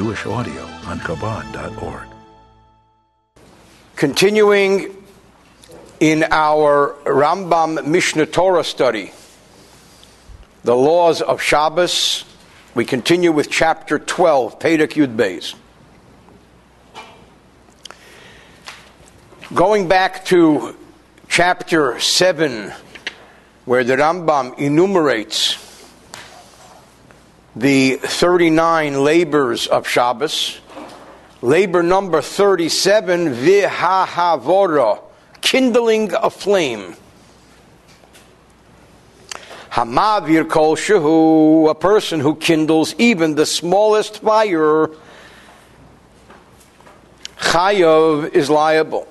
Jewish audio on Chabad.org. Continuing in our Rambam Mishneh Torah study, the laws of Shabbos, we continue with chapter 12, Perek Yud Beis. Going back to chapter 7, where the Rambam enumerates the 39 labors of Shabbos, labor number 37, Vihahavora, kindling a flame. Hamavir kol shehu, a person who kindles even the smallest fire, Chayav is liable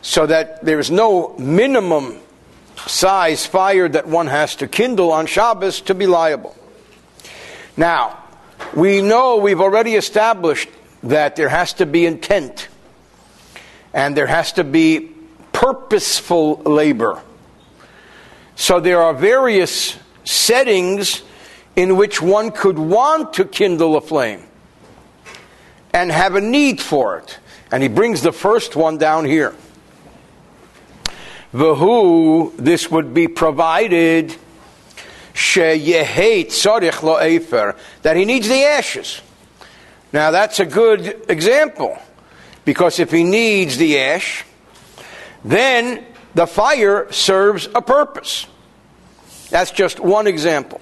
so that there is no minimum size fire that one has to kindle on Shabbos to be liable. Now, we know we've already established that there has to be intent and there has to be purposeful labor. So there are various settings in which one could want to kindle a flame and have a need for it. And he brings the first one down here. Vahu, this would be provided that he needs the ashes. Now that's a good example because if he needs the ash, then the fire serves a purpose. That's just one example.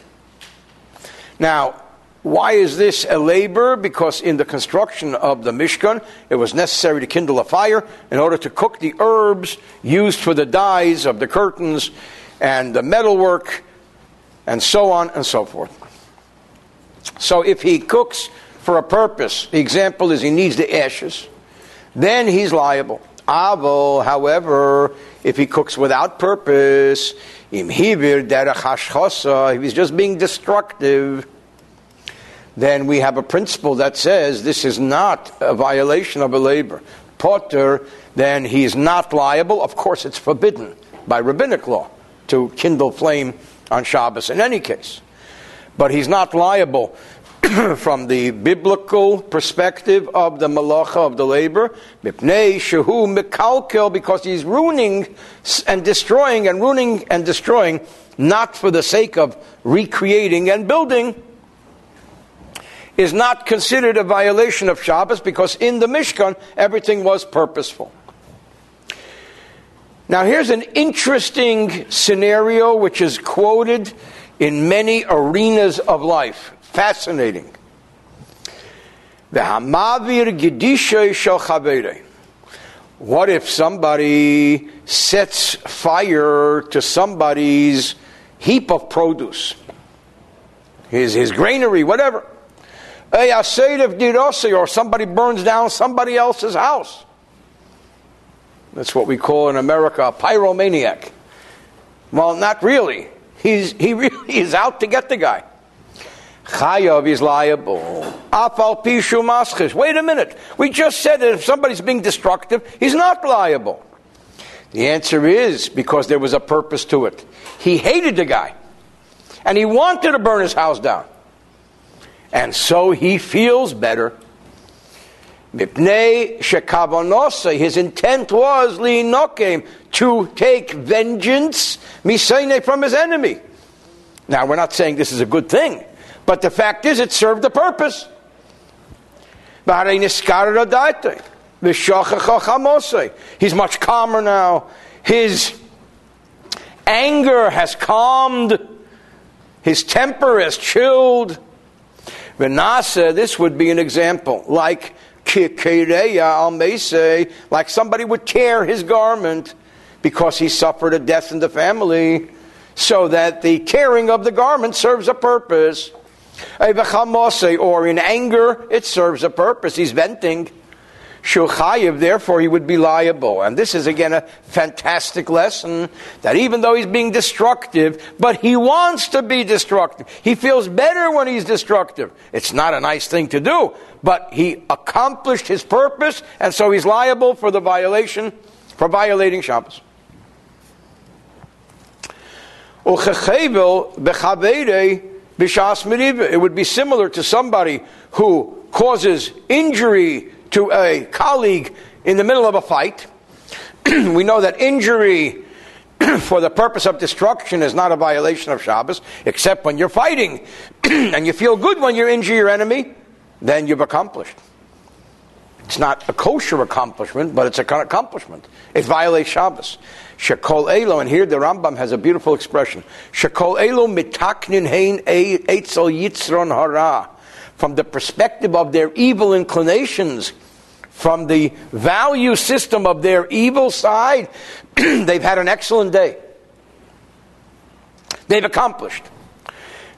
Now, why is this a labor? Because in the construction of the Mishkan, it was necessary to kindle a fire in order to cook the herbs used for the dyes of the curtains and the metalwork and so on and so forth. So if he cooks for a purpose, the example is he needs the ashes, then he's liable. Avo, however, if he cooks without purpose, if he's just being destructive, then we have a principle that says this is not a violation of a labor. Potter, then he is not liable. Of course, it's forbidden by rabbinic law to kindle flame on Shabbos in any case. But he's not liable from the biblical perspective of the malacha of the labor, mipnei because he's ruining and destroying and ruining and destroying, not for the sake of recreating and building, is not considered a violation of Shabbos because in the Mishkan everything was purposeful. Now, here's an interesting scenario which is quoted in many arenas of life. Fascinating. What if somebody sets fire to somebody's heap of produce, his, his granary, whatever? or somebody burns down somebody else's house. That's what we call in America a pyromaniac. Well, not really. He's, he really is out to get the guy. Chayav is liable. Afal pishu maschis. Wait a minute. We just said that if somebody's being destructive, he's not liable. The answer is because there was a purpose to it. He hated the guy. And he wanted to burn his house down and so he feels better. Mipnei shekavonosa, his intent was to take vengeance misaine from his enemy. Now we're not saying this is a good thing, but the fact is it served the purpose. He's much calmer now. His anger has calmed. His temper has chilled. Vinasa, this would be an example, like like somebody would tear his garment because he suffered a death in the family, so that the tearing of the garment serves a purpose. Or in anger, it serves a purpose. He's venting. Shulchayev, therefore, he would be liable. And this is again a fantastic lesson that even though he's being destructive, but he wants to be destructive. He feels better when he's destructive. It's not a nice thing to do, but he accomplished his purpose, and so he's liable for the violation, for violating Shabbos. It would be similar to somebody who causes injury to a colleague in the middle of a fight, we know that injury for the purpose of destruction is not a violation of Shabbos, except when you're fighting and you feel good when you injure your enemy, then you've accomplished. It's not a kosher accomplishment, but it's an accomplishment. It violates Shabbos. Shekol Elo, and here the Rambam has a beautiful expression. Shekol Elo mitaknin hein eitzel yitzron hara. From the perspective of their evil inclinations, from the value system of their evil side, they've had an excellent day. They've accomplished.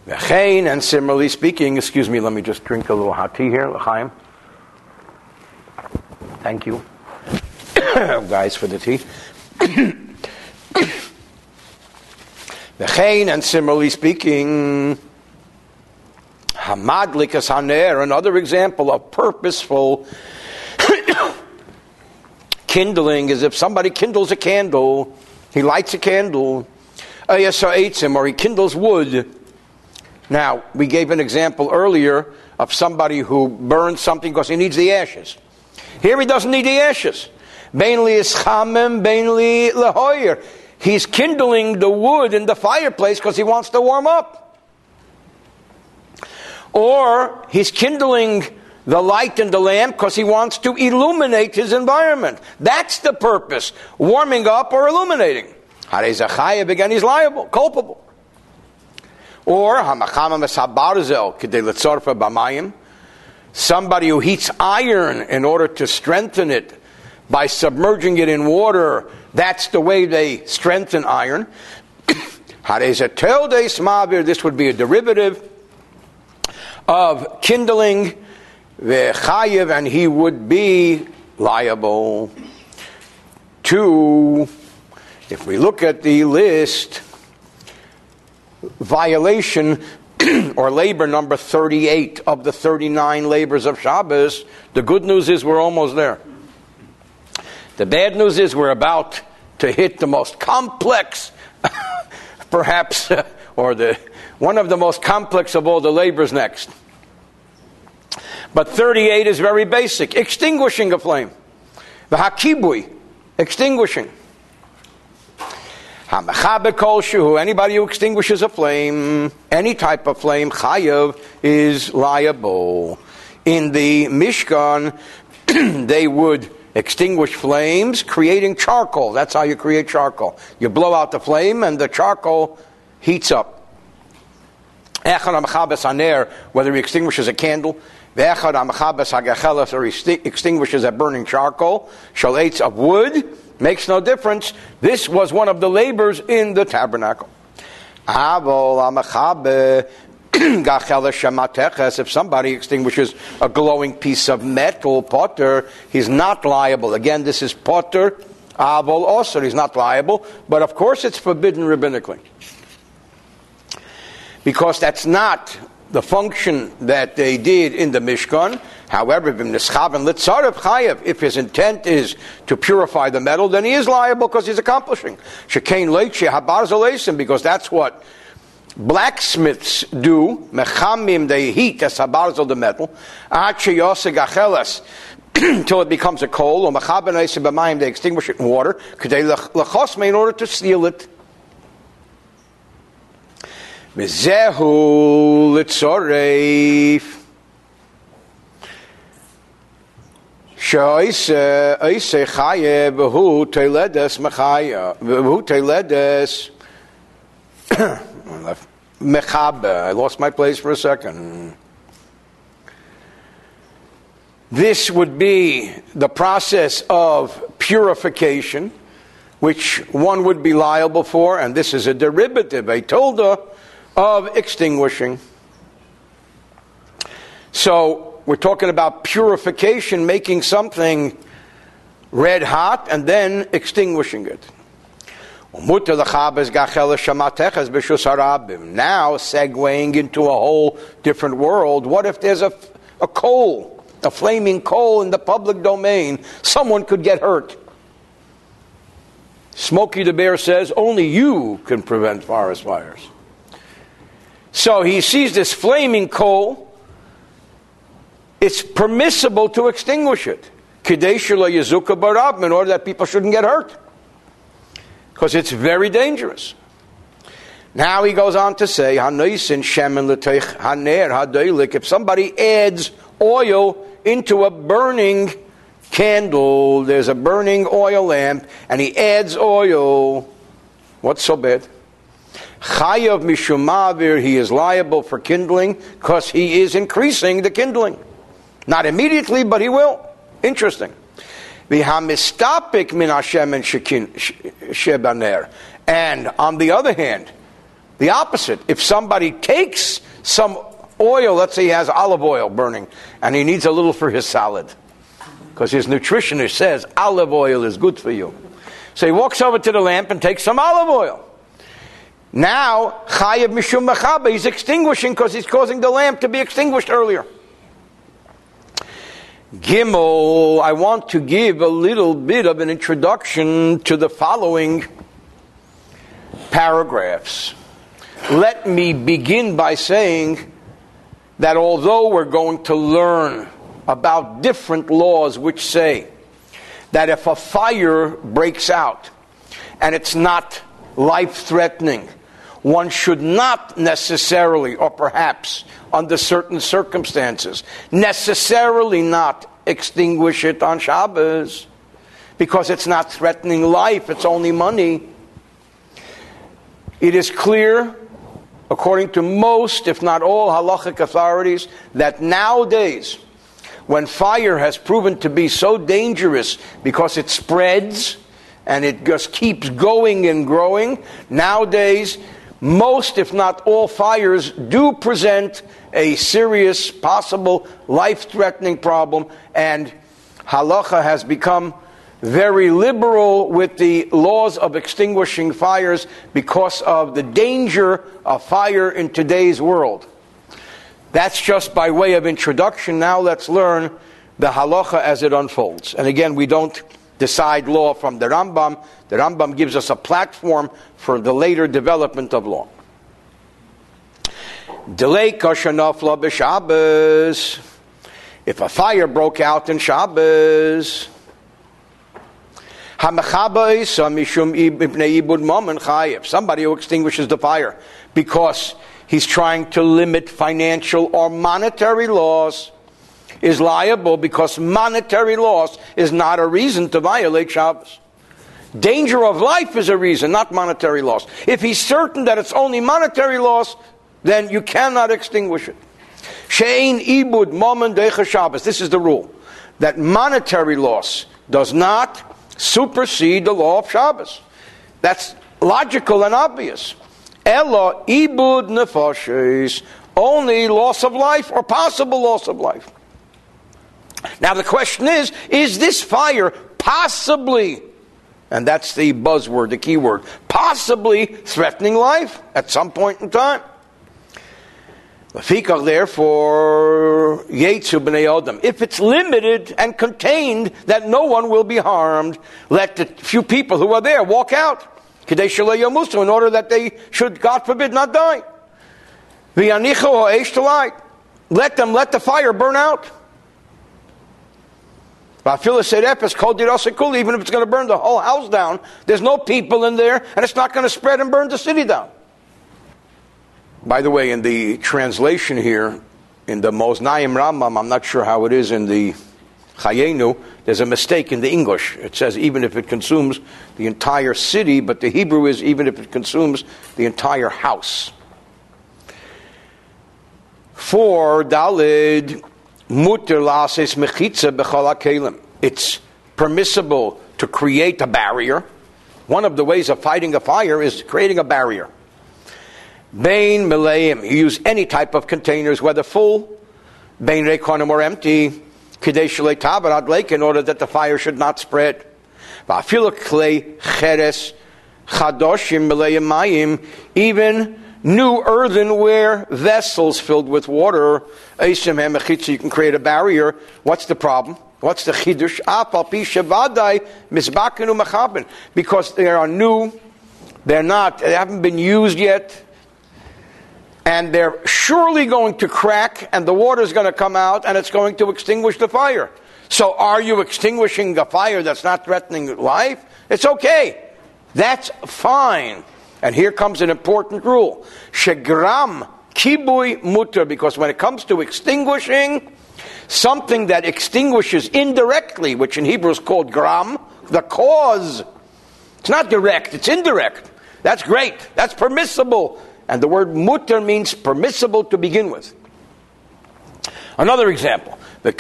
And similarly speaking, excuse me, let me just drink a little hot tea here, L'chaim. Thank you, guys, for the tea. and similarly speaking, Hamadlikas Haner, another example of purposeful kindling is if somebody kindles a candle, he lights a candle, or he kindles wood. Now, we gave an example earlier of somebody who burns something because he needs the ashes. Here he doesn't need the ashes. Mainly is chamem, mainly lehoyer. He's kindling the wood in the fireplace because he wants to warm up. Or he's kindling the light in the lamp because he wants to illuminate his environment. That's the purpose. Warming up or illuminating. Again, he's liable, culpable. Or somebody who heats iron in order to strengthen it by submerging it in water. That's the way they strengthen iron. This would be a derivative of kindling V'chayev, and he would be liable. Two, if we look at the list, violation or labor number 38 of the 39 labors of Shabbos, the good news is we're almost there. The bad news is we're about to hit the most complex, perhaps, or the one of the most complex of all the labors next. But 38 is very basic extinguishing a flame. The hakibui, extinguishing. Anybody who extinguishes a flame, any type of flame, chayav, is liable. In the Mishkan, they would extinguish flames, creating charcoal. That's how you create charcoal. You blow out the flame, and the charcoal heats up. Whether he extinguishes a candle, or he extinguishes a burning charcoal, shalates of wood, makes no difference. This was one of the labors in the tabernacle. if somebody extinguishes a glowing piece of metal, potter, he's not liable. Again, this is potter, avol also, he's not liable, but of course it's forbidden rabbinically. Because that's not the function that they did in the Mishkan. However, if his intent is to purify the metal, then he is liable because he's accomplishing. Because that's what blacksmiths do. Mechamim, they heat as habarzel the metal. Until it becomes a coal, or they extinguish it in water, in order to seal it. Mizehu litzoref. Shoise oise chaye v'hu teiledes mechaya v'hu teiledes mechabe. I lost my place for a second. This would be the process of purification, which one would be liable for, and this is a derivative, a tolda of extinguishing. So we're talking about purification, making something red hot and then extinguishing it. Now, segueing into a whole different world, what if there's a, a coal, a flaming coal in the public domain? Someone could get hurt. Smokey the Bear says only you can prevent forest fires. So he sees this flaming coal it's permissible to extinguish it. Kadeshula Yazuka Barab, in order that people shouldn't get hurt. Because it's very dangerous. Now he goes on to say, if somebody adds oil into a burning candle, there's a burning oil lamp, and he adds oil, what's so bad? Chayav mishumavir, he is liable for kindling because he is increasing the kindling. Not immediately, but he will. Interesting. V'hamistapik min Hashem and shebaner. And on the other hand, the opposite. If somebody takes some oil, let's say he has olive oil burning, and he needs a little for his salad, because his nutritionist says olive oil is good for you. So he walks over to the lamp and takes some olive oil. Now, Chayav Mishum Mechaba, he's extinguishing because he's causing the lamp to be extinguished earlier. Gimel, I want to give a little bit of an introduction to the following paragraphs. Let me begin by saying that although we're going to learn about different laws which say that if a fire breaks out and it's not life threatening, one should not necessarily, or perhaps under certain circumstances, necessarily not extinguish it on Shabbos because it's not threatening life, it's only money. It is clear, according to most, if not all, halachic authorities, that nowadays, when fire has proven to be so dangerous because it spreads and it just keeps going and growing, nowadays most, if not all, fires do present a serious, possible, life threatening problem, and halacha has become very liberal with the laws of extinguishing fires because of the danger of fire in today's world. That's just by way of introduction. Now let's learn the halacha as it unfolds. And again, we don't decide law from the Rambam. The Rambam gives us a platform for the later development of law. Delay kashanafla b'Shabbos. If a fire broke out in Shabbos, Somebody who extinguishes the fire because he's trying to limit financial or monetary loss is liable because monetary loss is not a reason to violate Shabbos. Danger of life is a reason, not monetary loss. If he's certain that it's only monetary loss, then you cannot extinguish it. Shein ibud moment decha Shabbos. This is the rule that monetary loss does not supersede the law of Shabbos. That's logical and obvious. Ella ibud nefashes. Only loss of life or possible loss of life. Now the question is, is this fire possibly, and that's the buzzword, the key word, possibly threatening life at some point in time? Therefore. If it's limited and contained, that no one will be harmed, let the few people who are there walk out. In order that they should, God forbid, not die. Let them let the fire burn out. Even if it's going to burn the whole house down, there's no people in there, and it's not going to spread and burn the city down. By the way, in the translation here, in the Moznaim Rambam, I'm not sure how it is in the Chayenu, there's a mistake in the English. It says even if it consumes the entire city, but the Hebrew is even if it consumes the entire house. For Dalid Mutter lases mechitza b'chol It's permissible to create a barrier. One of the ways of fighting a fire is creating a barrier. Bain Milayim, you use any type of containers, whether full, Bain Rekonim or empty, Kadesh Tabarad Lake, in order that the fire should not spread. Even new earthenware vessels filled with water, you can create a barrier. What's the problem? What's the chidush? Because they are new, they're not, they haven't been used yet and they're surely going to crack, and the water's going to come out, and it's going to extinguish the fire. So, are you extinguishing a fire that's not threatening life? It's okay. That's fine. And here comes an important rule. Shegram kibui mutter, because when it comes to extinguishing, something that extinguishes indirectly, which in Hebrew is called gram, the cause. It's not direct, it's indirect. That's great. That's permissible. And the word mutter means permissible to begin with. Another example. You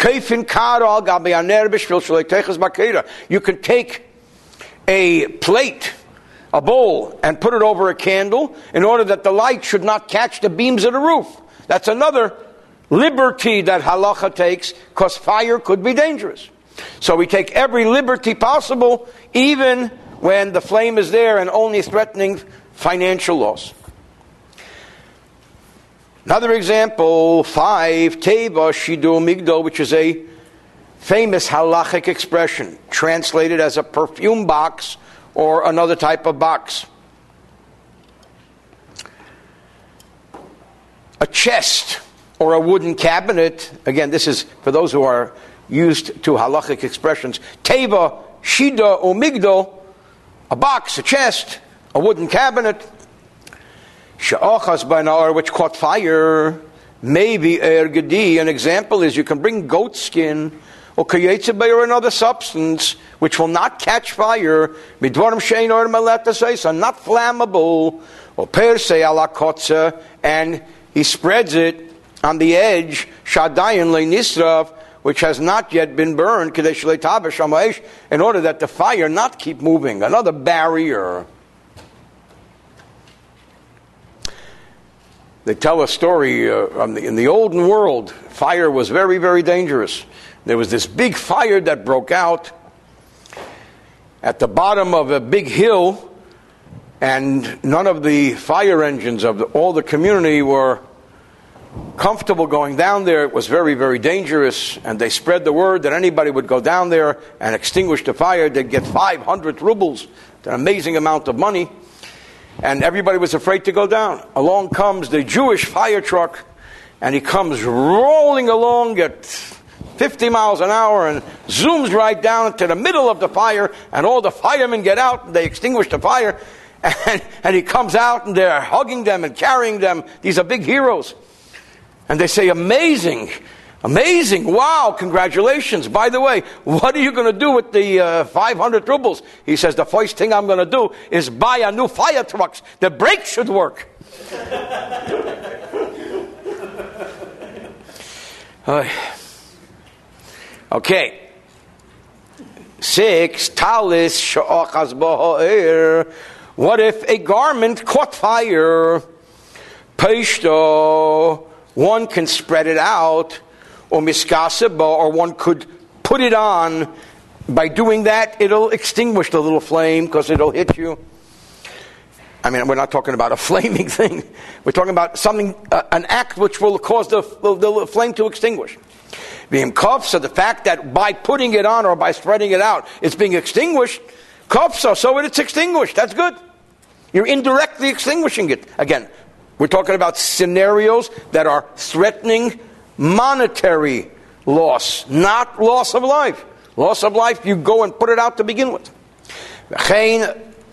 can take a plate, a bowl, and put it over a candle in order that the light should not catch the beams of the roof. That's another liberty that halacha takes because fire could be dangerous. So we take every liberty possible, even when the flame is there and only threatening financial loss. Another example, five, Teva Shidu Migdal, which is a famous halachic expression, translated as a perfume box or another type of box. A chest or a wooden cabinet, again, this is for those who are used to halachic expressions. Teva, Shida, or Migdal, a box, a chest, a wooden cabinet. Sha'achas by which caught fire. Maybe ergadi. An example is you can bring goat skin or creates kayetze or another substance which will not catch fire. Midvarim shein or maleta so not flammable. Or per se ala kotza, and he spreads it on the edge, shadayin nisrav, which has not yet been burned, in order that the fire not keep moving. Another barrier. They tell a story uh, in the olden world, fire was very, very dangerous. There was this big fire that broke out at the bottom of a big hill, and none of the fire engines of the, all the community were comfortable going down there. It was very, very dangerous, and they spread the word that anybody would go down there and extinguish the fire. They'd get 500 rubles, an amazing amount of money, and everybody was afraid to go down. Along comes the Jewish fire truck, and he comes rolling along at 50 miles an hour and zooms right down to the middle of the fire, and all the firemen get out and they extinguish the fire. And, and he comes out and they're hugging them and carrying them. These are big heroes. And they say, amazing, amazing, wow, congratulations. By the way, what are you going to do with the uh, 500 rubles? He says, the first thing I'm going to do is buy a new fire truck. The brakes should work. uh, okay. Six, talis sha'achaz ba'ha'ir. What if a garment caught fire? Peshto one can spread it out, or miskaseba, or one could put it on. By doing that, it'll extinguish the little flame because it'll hit you. I mean, we're not talking about a flaming thing. We're talking about something, uh, an act which will cause the, the, the flame to extinguish. Being kofsa, so the fact that by putting it on or by spreading it out, it's being extinguished, kofsa, so it's extinguished. That's good. You're indirectly extinguishing it. Again, we're talking about scenarios that are threatening monetary loss, not loss of life. Loss of life, you go and put it out to begin with.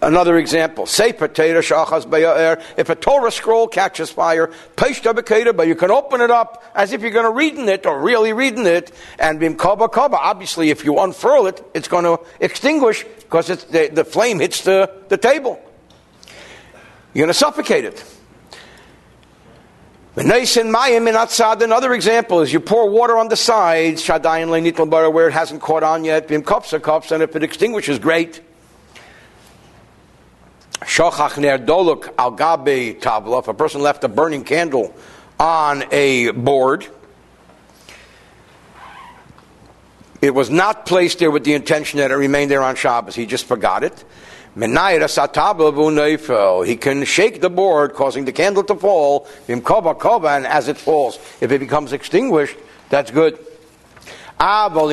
Another example, say potato shachas If a Torah scroll catches fire, but you can open it up as if you're going to read in it or really reading it, and bim kaba kaba. Obviously, if you unfurl it, it's going to extinguish because the, the flame hits the, the table. You're going to suffocate it. Another example is you pour water on the sides, where it hasn't caught on yet, bim cups or cups, and if it extinguishes, great. Shochach ner doluk al gabe tabla. If a person left a burning candle on a board, it was not placed there with the intention that it remained there on Shabbos. He just forgot it. He can shake the board, causing the candle to fall, and as it falls, if it becomes extinguished, that's good. Ah, but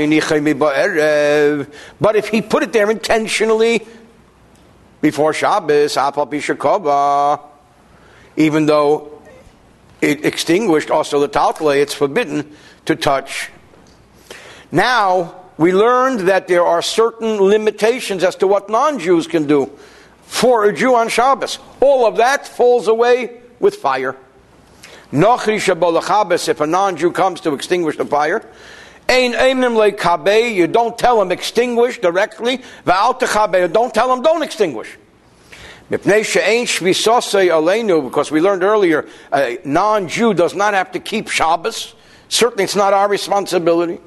if he put it there intentionally before Shabbos, even though it extinguished also the talcale, it's forbidden to touch. Now, we learned that there are certain limitations as to what non Jews can do for a Jew on Shabbos. All of that falls away with fire. If a non Jew comes to extinguish the fire, you don't tell him extinguish directly. Don't tell him don't extinguish. Because we learned earlier, a non Jew does not have to keep Shabbos. Certainly, it's not our responsibility.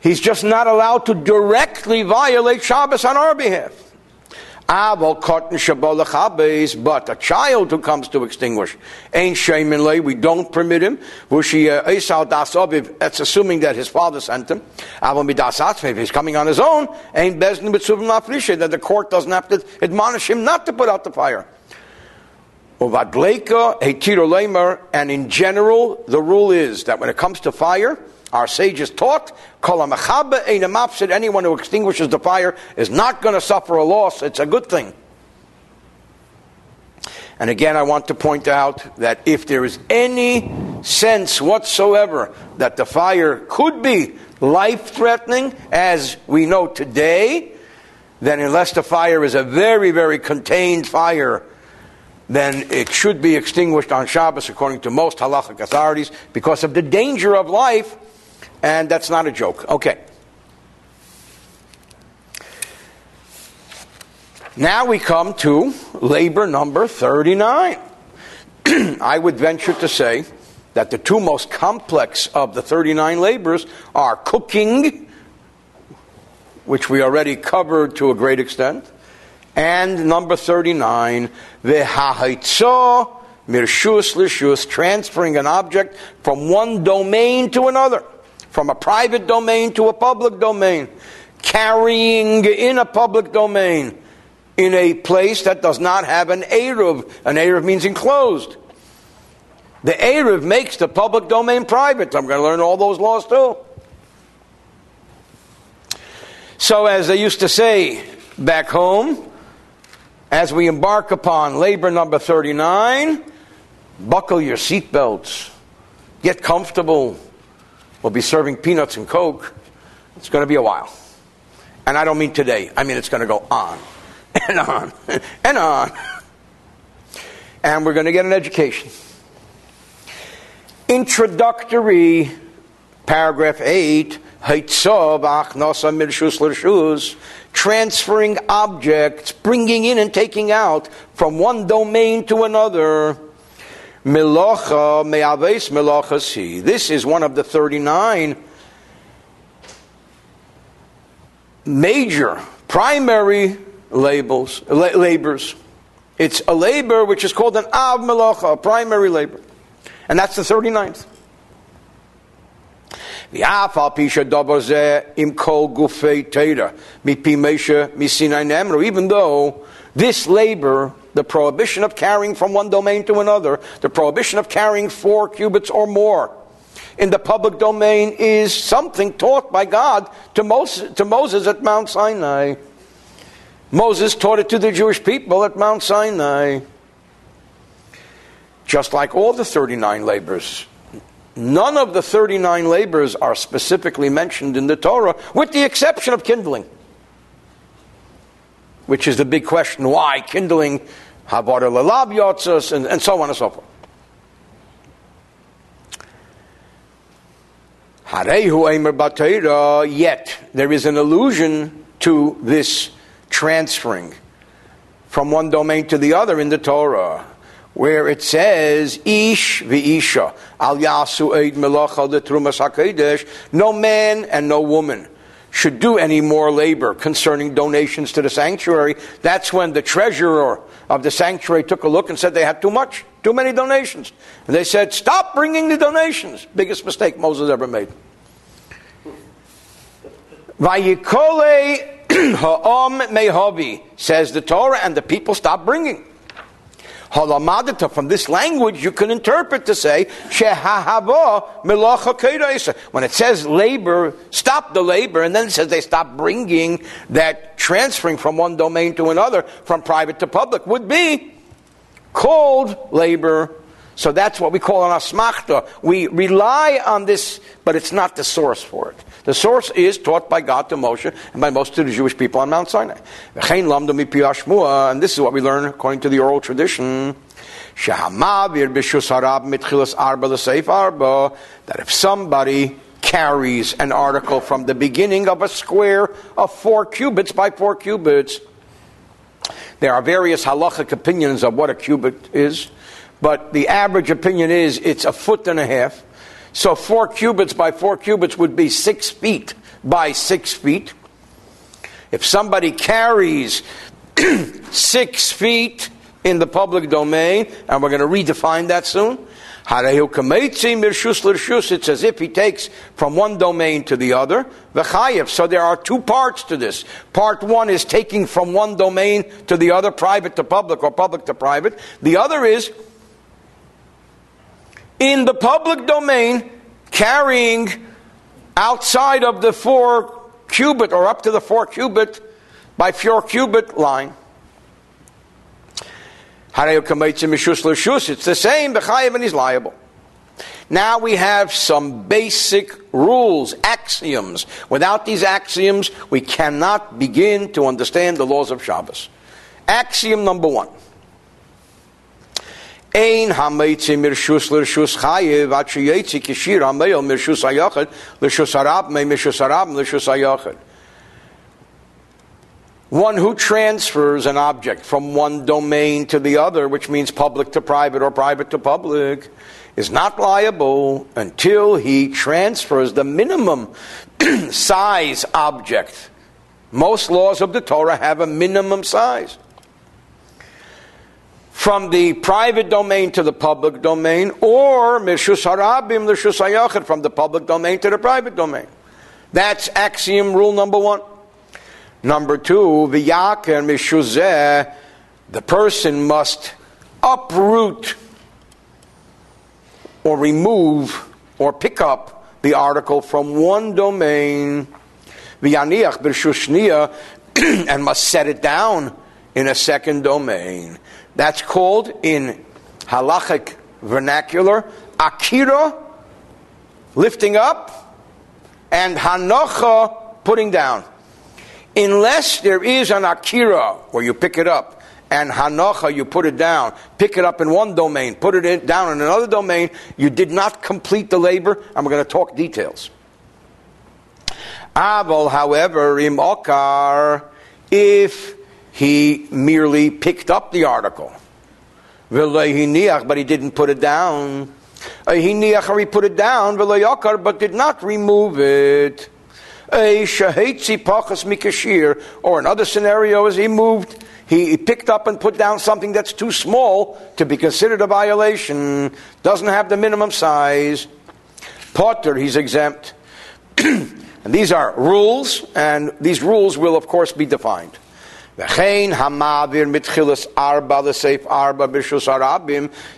He's just not allowed to directly violate Shabbos on our behalf. But a child who comes to extinguish ain't shamin. We don't permit him. Uh, that's assuming that his father sent him. If he's coming on his own, ain't that the court doesn't have to admonish him not to put out the fire. And in general, the rule is that when it comes to fire, our sages taught, said anyone who extinguishes the fire is not going to suffer a loss. It's a good thing. And again, I want to point out that if there is any sense whatsoever that the fire could be life threatening, as we know today, then unless the fire is a very, very contained fire, then it should be extinguished on Shabbos according to most halachic authorities because of the danger of life and that's not a joke. Okay. Now we come to labor number 39. I would venture to say that the two most complex of the 39 labors are cooking, which we already covered to a great extent, and number 39, v'hahitzah mirshus lishus, transferring an object from one domain to another from a private domain to a public domain, carrying in a public domain in a place that does not have an Eruv. An Eruv means enclosed. The Eruv makes the public domain private. I'm going to learn all those laws too. So, as they used to say back home, as we embark upon labor number 39, buckle your seatbelts, get comfortable, will be serving peanuts and Coke, it's going to be a while. And I don't mean today, I mean it's going to go on and on and on. And we're going to get an education. Introductory, paragraph 8, transferring objects, bringing in and taking out from one domain to another. Milocha me'aves milocha si. This is one of the 39 major primary labels, la- labors. It's a labor which is called an av melocha, a primary labor. And that's the 39th. Even though this labor the prohibition of carrying from one domain to another, the prohibition of carrying four cubits or more in the public domain is something taught by God to Moses, to Moses at Mount Sinai. Moses taught it to the Jewish people at Mount Sinai. Just like all the 39 labors. None of the 39 labors are specifically mentioned in the Torah, with the exception of kindling. Which is the big question why kindling Havara Lalab Yotzos, and, and so on and so forth. Harehu Eimer Batera, yet there is an allusion to this transferring from one domain to the other in the Torah, where it says, Ish v'isha, al yasu eid melacha the trumas hakedesh, no man and no woman should do any more labor concerning donations to the sanctuary. That's when the treasurer of the sanctuary took a look and said they had too much, too many donations. And they said, Stop bringing the donations. Biggest mistake Moses ever made. Vayikole ha'om mehobi, says the Torah, and the people stopped bringing. Halamadata, from this language, you can interpret to say, When it says labor, stop the labor, and then it says they stop bringing that transferring from one domain to another, from private to public, would be called labor. So that's what we call an asmachta. We rely on this, but it's not the source for it. The source is taught by God to Moshe and by most of the Jewish people on Mount Sinai. And this is what we learn according to the oral tradition. That if somebody carries an article from the beginning of a square of four cubits by four cubits, there are various halachic opinions of what a cubit is. But the average opinion is it's a foot and a half. So four cubits by four cubits would be six feet by six feet. If somebody carries six feet in the public domain, and we're going to redefine that soon, it's as if he takes from one domain to the other. So there are two parts to this. Part one is taking from one domain to the other, private to public or public to private. The other is in the public domain carrying outside of the four cubit or up to the four cubit by four cubit line. It's the same, and he's liable. Now we have some basic rules, axioms. Without these axioms, we cannot begin to understand the laws of Shabbos. Axiom number one. Ein mirshus sheyetzi kishir mirshus l'rshus harab me mirshus harab hayachid. One who transfers an object from one domain to the other, which means public to private or private to public, is not liable until he transfers the minimum size object. Most laws of the Torah have a minimum size from the private domain to the public domain, or mishus harabim hayachid from the public domain to the private domain. That's axiom rule number one. Number two, v'yaker mishuzeh, the person must uproot or remove or pick up the article from one domain, v'yaniach b'shushniya, and must set it down in a second domain. That's called in halachic vernacular akira, lifting up, and hanocha, putting down. Unless there is an akira where you pick it up and hanocha, you put it down, pick it up in one domain, put it in, down in another domain, you did not complete the labor, we're going to talk details. Aval, however, im okar, if he merely picked up the article. But he didn't put it down. He put it down, but did not remove it. Or another scenario is he moved, he picked up and put down something that's too small to be considered a violation, doesn't have the minimum size. Potter, he's exempt. and these are rules, and these rules will, of course, be defined.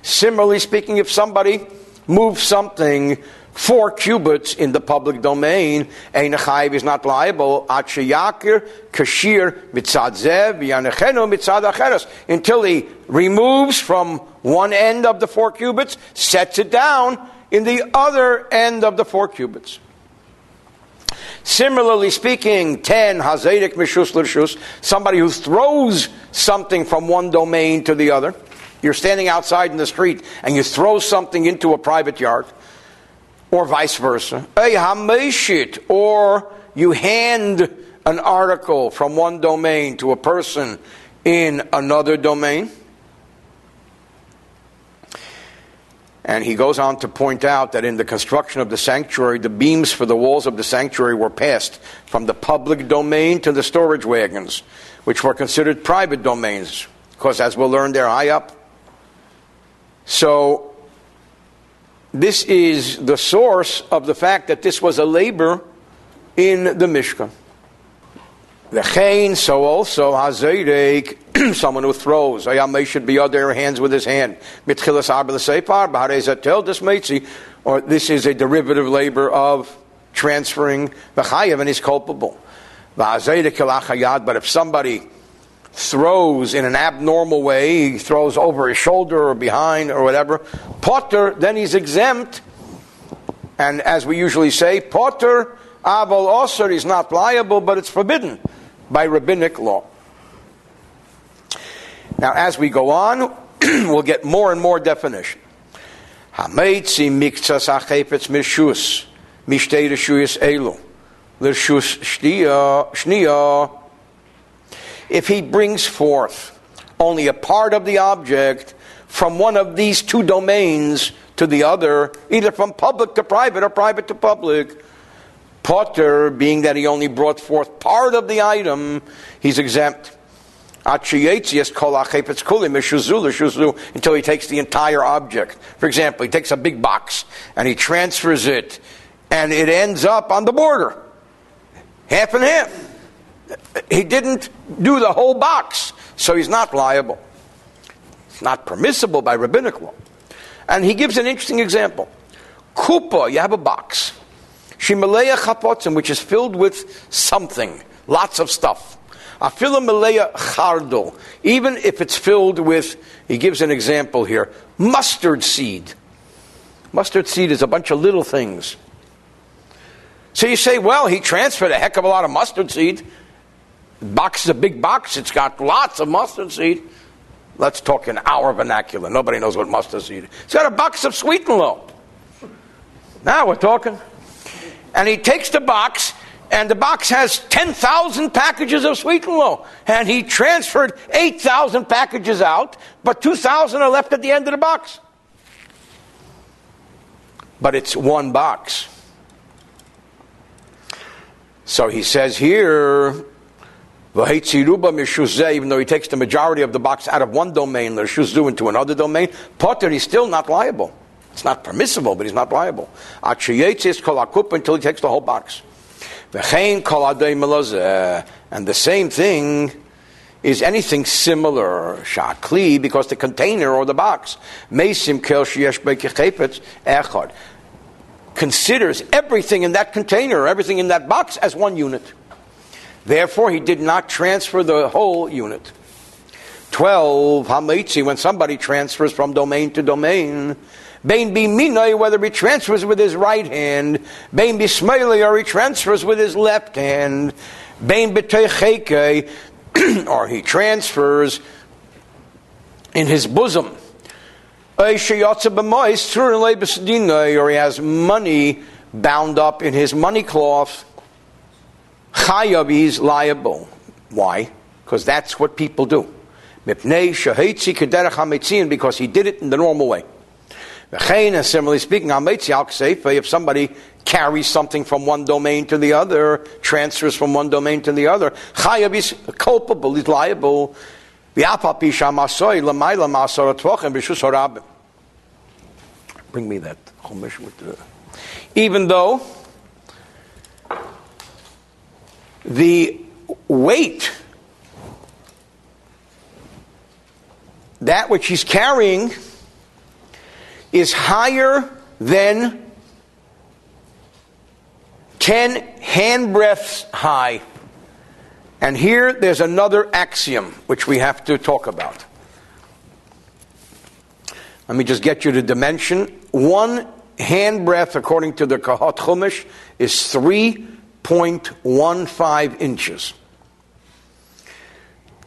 Similarly speaking, if somebody moves something four cubits in the public domain, Ein Chayiv is not liable. Kashir Mitzad Mitzad Acheres. Until he removes from one end of the four cubits, sets it down in the other end of the four cubits. Similarly speaking, 10, Hazedek Mishus Lishus, somebody who throws something from one domain to the other. You're standing outside in the street and you throw something into a private yard, or vice versa. A Hameshit, or you hand an article from one domain to a person in another domain. And he goes on to point out that in the construction of the sanctuary, the beams for the walls of the sanctuary were passed from the public domain to the storage wagons, which were considered private domains, because as we'll learn, they're high up. So, this is the source of the fact that this was a labor in the Mishkan. The chain, so also Hazedek, someone who throws. Ayamay should be on their hands with his hand. Or this is a derivative labor of transferring the chayav and he's culpable. But if somebody throws in an abnormal way, he throws over his shoulder or behind or whatever, potter, then he's exempt. And as we usually say, potter, aval osir, he's not liable, but it's forbidden by rabbinic law. Now, as we go on, we'll get more and more definition. Miktsas mishus, mishtei elu, shniya. If he brings forth only a part of the object from one of these two domains to the other, either from public to private or private to public, Potter, being that he only brought forth part of the item, he's exempt until he takes the entire object. For example, he takes a big box and he transfers it, and it ends up on the border, half and half. He didn't do the whole box, so he's not liable. It's not permissible by rabbinic law. And he gives an interesting example. Kupa, you have a box. Shimaleya chapotzim, which is filled with something, lots of stuff. Afila maleya chardol, even if it's filled with, he gives an example here, mustard seed. Mustard seed is a bunch of little things. So you say, well, he transferred a heck of a lot of mustard seed. Box is a big box, it's got lots of mustard seed. Let's talk in our vernacular. Nobody knows what mustard seed is. It's got a box of sweet and low. Now we're talking. And he takes the box and the box has 10,000 packages of sweet and low. And he transferred 8,000 packages out, but 2,000 are left at the end of the box. But it's one box. So he says here, even though he takes the majority of the box out of one domain, the Shushu into another domain, Potter, he's still not liable. It's not permissible, but he's not liable. Until he takes the whole box. And the same thing is anything similar, shakli, because the container or the box, considers everything in that container, everything in that box as one unit. Therefore, he did not transfer the whole unit. 12, Hamitzi, when somebody transfers from domain to domain, Bain be minoi, whether he transfers with his right hand. Bain be smiley, or he transfers with his left hand. Bain betecheke, or he transfers in his bosom. Or he has money bound up in his money cloth. Chayav, he's liable. Why? Because that's what people do. Because he did it in the normal way. And similarly speaking, if somebody carries something from one domain to the other, transfers from one domain to the other, Chayav is culpable, he's liable. Bring me that chumash with the. Even though the weight, that which he's carrying, is higher than 10 handbreadths high. And here there's another axiom which we have to talk about. Let me just get you the dimension. One handbreadth, according to the Kehot Chumash, is 3.15 inches.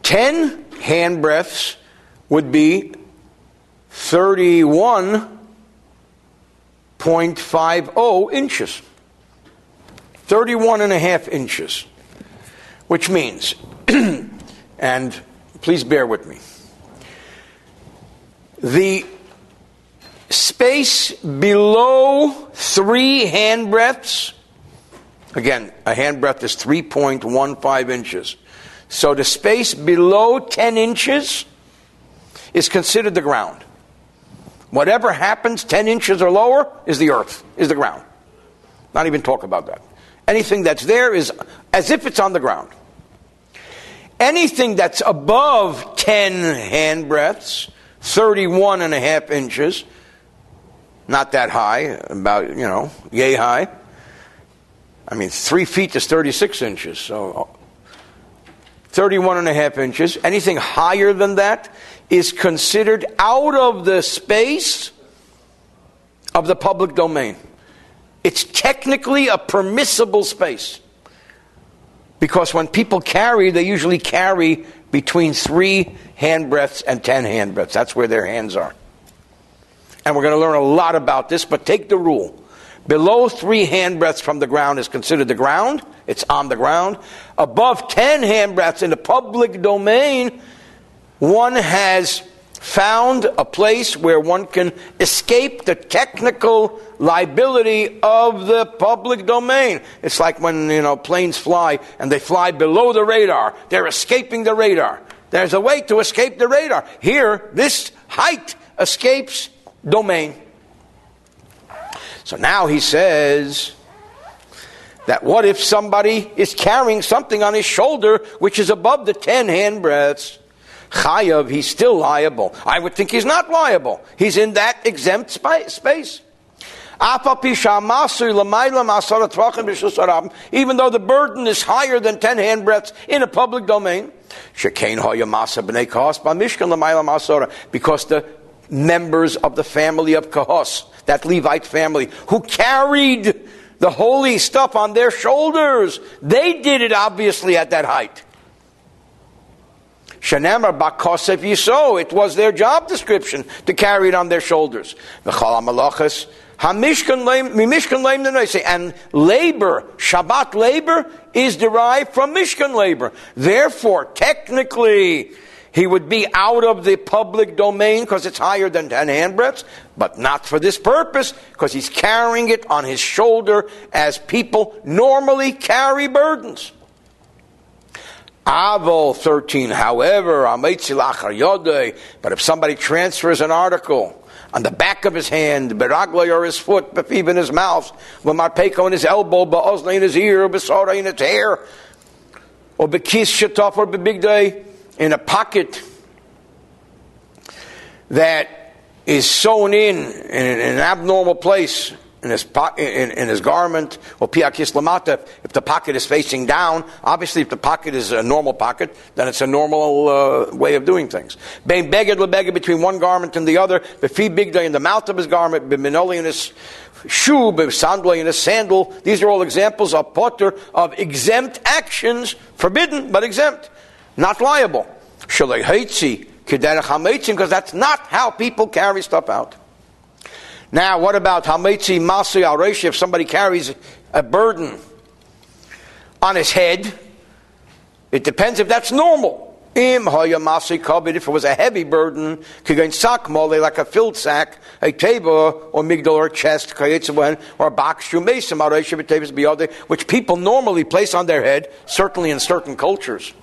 10 handbreadths would be 31.50 inches. 31 and a half inches. Which means, and please bear with me, the space below three handbreadths, again, a hand handbreadth is 3.15 inches. So the space below 10 inches is considered the ground. Whatever happens 10 inches or lower is the earth, is the ground. Not even talk about that. Anything that's there is as if it's on the ground. Anything that's above 10 handbreadths, 31 and a half inches, not that high, about, you know, yay high. I mean, three feet is 36 inches, so 31 and a half inches. Anything higher than that is considered out of the space of the public domain. It's technically a permissible space. Because when people carry, they usually carry between three handbreadths and ten handbreadths. That's where their hands are. And we're going to learn a lot about this, but take the rule. Below three handbreadths from the ground is considered the ground. It's on the ground. Above ten handbreadths in the public domain, one has found a place where one can escape the technical liability of the public domain. It's like when, you know, planes fly and they fly below the radar. They're escaping the radar. There's a way to escape the radar. Here, this height escapes domain. So now he says that what if somebody is carrying something on his shoulder which is above the 10 hand breadths? Chayav, he's still liable. I would think he's not liable. He's in that exempt space. Even though the burden is higher than 10 hand breadths in a public domain, because the members of the family of Kahos, that Levite family, who carried the holy stuff on their shoulders. They did it obviously at that height. Shanamar Bakosef Yiso, it was their job description to carry it on their shoulders. And labor, Shabbat labor, is derived from Mishkan labor. Therefore, technically, he would be out of the public domain because it's higher than 10 handbreadths, but not for this purpose because he's carrying it on his shoulder as people normally carry burdens. Avol 13, however, but if somebody transfers an article on the back of his hand, beragloy or his foot, befib in his mouth, b'marpeko in his elbow, ba'ozle in his ear, b'sora in his hair, or b'kis shataf or b'bigday, in a pocket that is sewn in in an abnormal place in his, po- in, in, his garment, or piakis lamata, if the pocket is facing down, obviously if the pocket is a normal pocket, then it's a normal uh, way of doing things. Bein beged lebeged between one garment and the the other, big day in the mouth of his garment, b'minoli in his shoe, b'sandle in his sandal. These are all examples of potter of exempt actions, forbidden but exempt not liable. Shalei Because that's not how people carry stuff out. Now, what about Hametzi Masi al if somebody carries a burden on his head? It depends if that's normal. Im if it was a heavy burden, like a filled sack, a table or migdal or chest, or a box, which people normally place on their head, certainly in certain cultures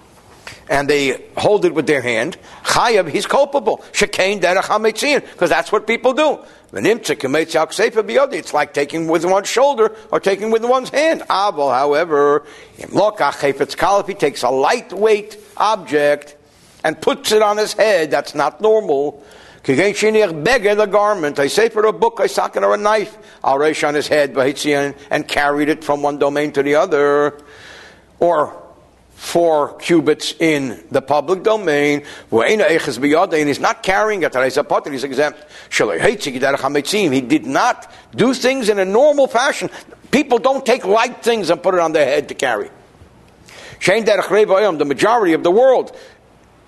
and they hold it with their hand, Chayav, he's culpable. Shekain derech because that's what people do. It's like taking with one's shoulder or taking with one's hand. However, if he takes a lightweight object and puts it on his head, that's not normal. The garment, I say for a book, I socket or a knife, I'll race on his head, and carried it from one domain to the other. Or four cubits in the public domain. He's not carrying it. He's exempt. He did not do things in a normal fashion. People don't take light things and put it on their head to carry. The majority of the world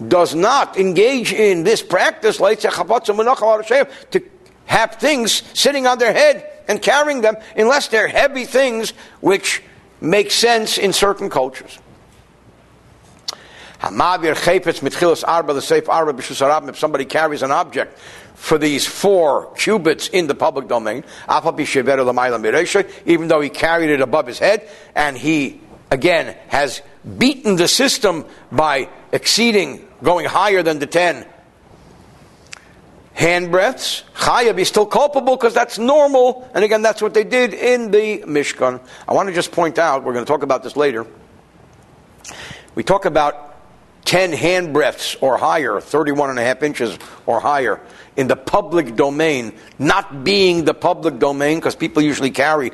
does not engage in this practice to have things sitting on their head and carrying them unless they're heavy things which make sense in certain cultures. Hamavir chayfetz mitchilas arba the safe arba b'shus If somebody carries an object for these four cubits in the public domain, even though he carried it above his head, and he again has beaten the system by exceeding, going higher than the ten hand breadths. Chayav is still culpable because that's normal, and again, that's what they did in the Mishkan. I want to just point out, we're going to talk about this later. We talk about 10 hand breadths or higher, 31 and a half inches or higher, in the public domain, not being the public domain, because people usually carry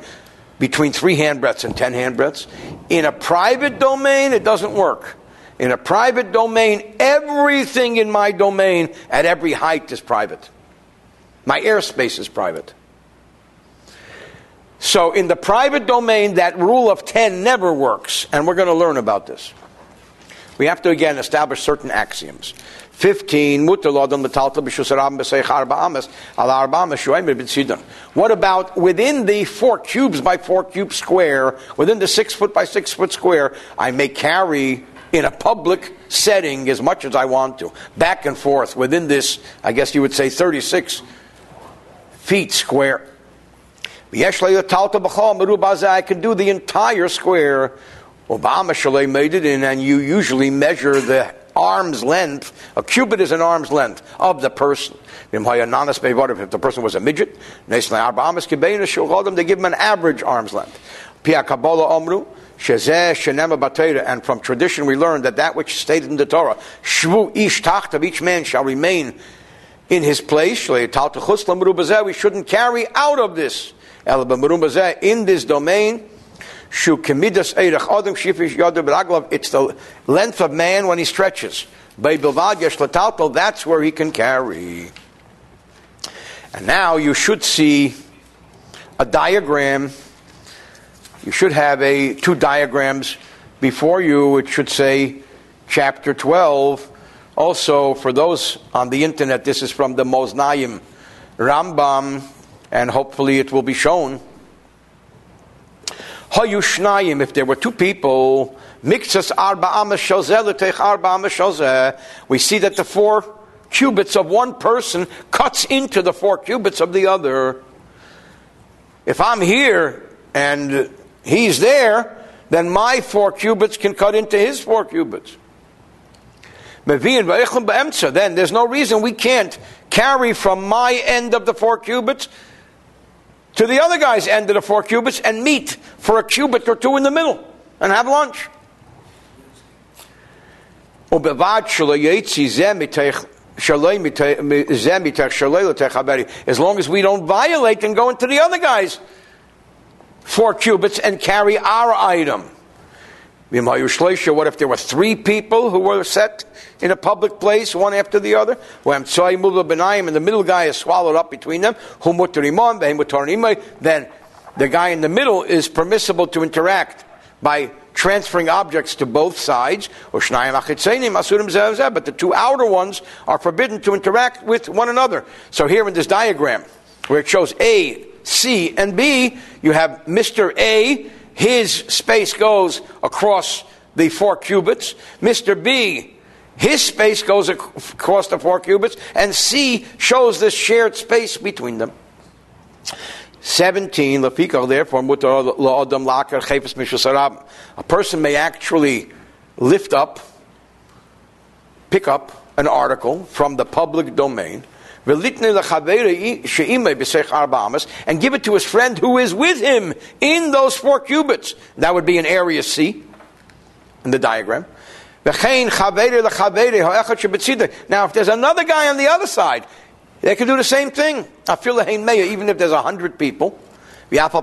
between three hand breadths and 10 hand breadths. In a private domain, it doesn't work. In a private domain, everything in my domain at every height is private. My airspace is private. So, in the private domain, that rule of 10 never works, and we're going to learn about this. We have to again establish certain axioms. 15, What about within the four cubes by four cube square, within the six foot by six foot square, I may carry in a public setting as much as I want to, back and forth within this, I guess you would say 36 feet square. I can do the entire square. Obama Shalay made it in, and you usually measure the arm's length. A cubit is an arm's length of the person. If the person was a midget, they give him an average arm's length. And from tradition we learn that that which stated in the Torah, Shvu ish of each man shall remain in his place. We shouldn't carry out of this. In this domain, it's the length of man when he stretches. That's where he can carry. And now you should see a diagram. You should have a two diagrams before you. It should say chapter 12. Also, for those on the internet, this is from the Moznaim Rambam, and hopefully it will be shown. If there were two people, arba arba we see that the four cubits of one person cuts into the four cubits of the other. If I'm here and he's there, then my four cubits can cut into his four cubits. Then there's no reason we can't carry from my end of the four cubits to the other guy's end of the four cubits and meet for a cubit or two in the middle and have lunch. As long as we don't violate and go into the other guy's four cubits and carry our item. What if there were three people who were set in a public place, one after the other? And the middle guy is swallowed up between them. Then the guy in the middle is permissible to interact by transferring objects to both sides. But the two outer ones are forbidden to interact with one another. So here in this diagram, where it shows A, C, and B, you have Mr. A his space goes across the four cubits. Mr. B, his space goes across the four cubits, and C shows this shared space between them. 17, therefore, a person may actually lift up, pick up an article from the public domain and give it to his friend who is with him in those four cubits. That would be an area C in the diagram. Now, if there's another guy on the other side, they can do the same thing. Even if there's a hundred people, as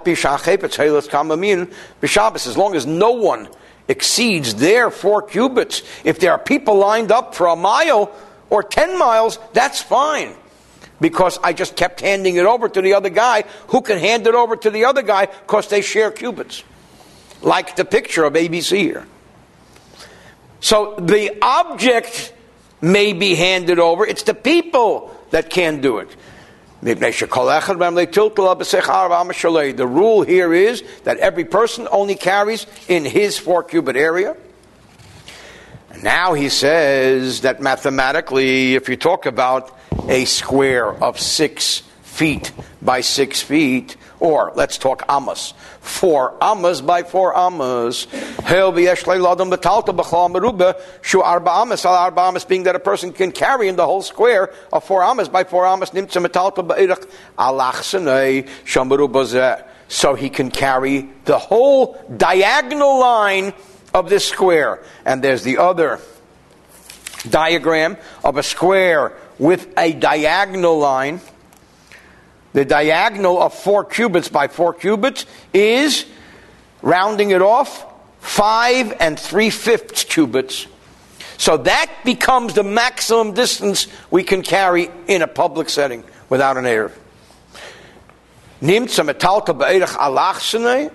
long as no one exceeds their four cubits, if there are people lined up for a mile or ten miles, that's fine because I just kept handing it over to the other guy who can hand it over to the other guy because they share cubits. Like the picture of ABC here. So the object may be handed over, it's the people that can do it. The rule here is that every person only carries in his four cubit area. Now he says that mathematically, if you talk about a square of six feet by six feet, or let's talk amas, four amas by four amas. Shu arba amas al arba amas, being that a person can carry in the whole square of four amas by four amas, nimtza metalta ba'irach So he can carry the whole diagonal line of this square. And there's the other diagram of a square with a diagonal line. The diagonal of four cubits by four cubits is, rounding it off, five and three fifths cubits. So that becomes the maximum distance we can carry in a public setting without an alachsene,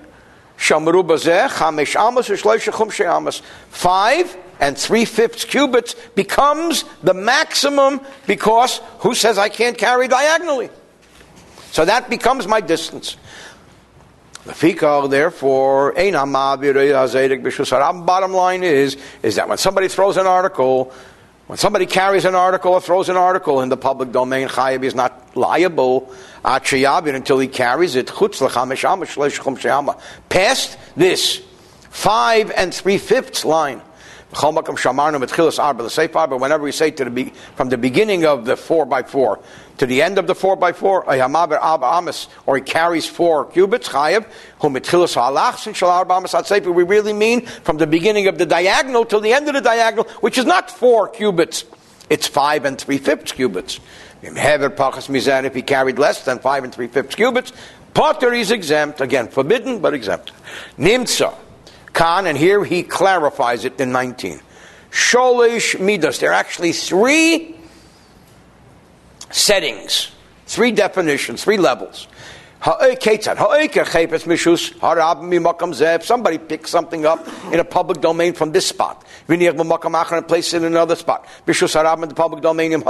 Five and three fifths cubits becomes the maximum because who says I can't carry diagonally? So that becomes my distance. Therefore, bottom line is, is that when somebody throws an article, when somebody carries an article or throws an article in the public domain, Chayav is not liable until he carries it. Past this five and three fifths line. Whenever we say to the, from the beginning of the four by four to the end of the four by four, or he carries four cubits, chayev, we really mean from the beginning of the diagonal till the end of the diagonal, which is not four cubits, it's five and three fifths cubits. If he carried less than five and three fifths cubits, Potter is exempt. Again, forbidden, but exempt. Nimtza. Khan, and here he clarifies it in 19. Sholish midas. There are actually three settings, three definitions, three levels. Somebody picks something up in a public domain from this spot, and place it in another spot. the public domain, if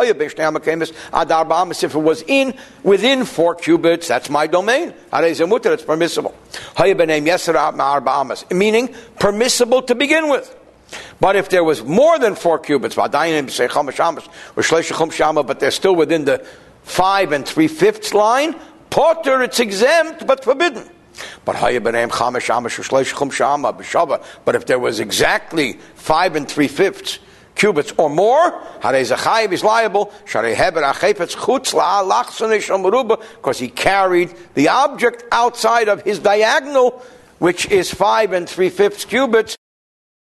it was in within four cubits, that's my domain. It's permissible. Meaning permissible to begin with. But if there was more than four cubits, but they're still within the five and three fifths line, Potter, it's exempt but forbidden. But but if there was exactly five and three fifths cubits or more, Zachayev is liable because he carried the object outside of his diagonal, which is five and three fifths cubits.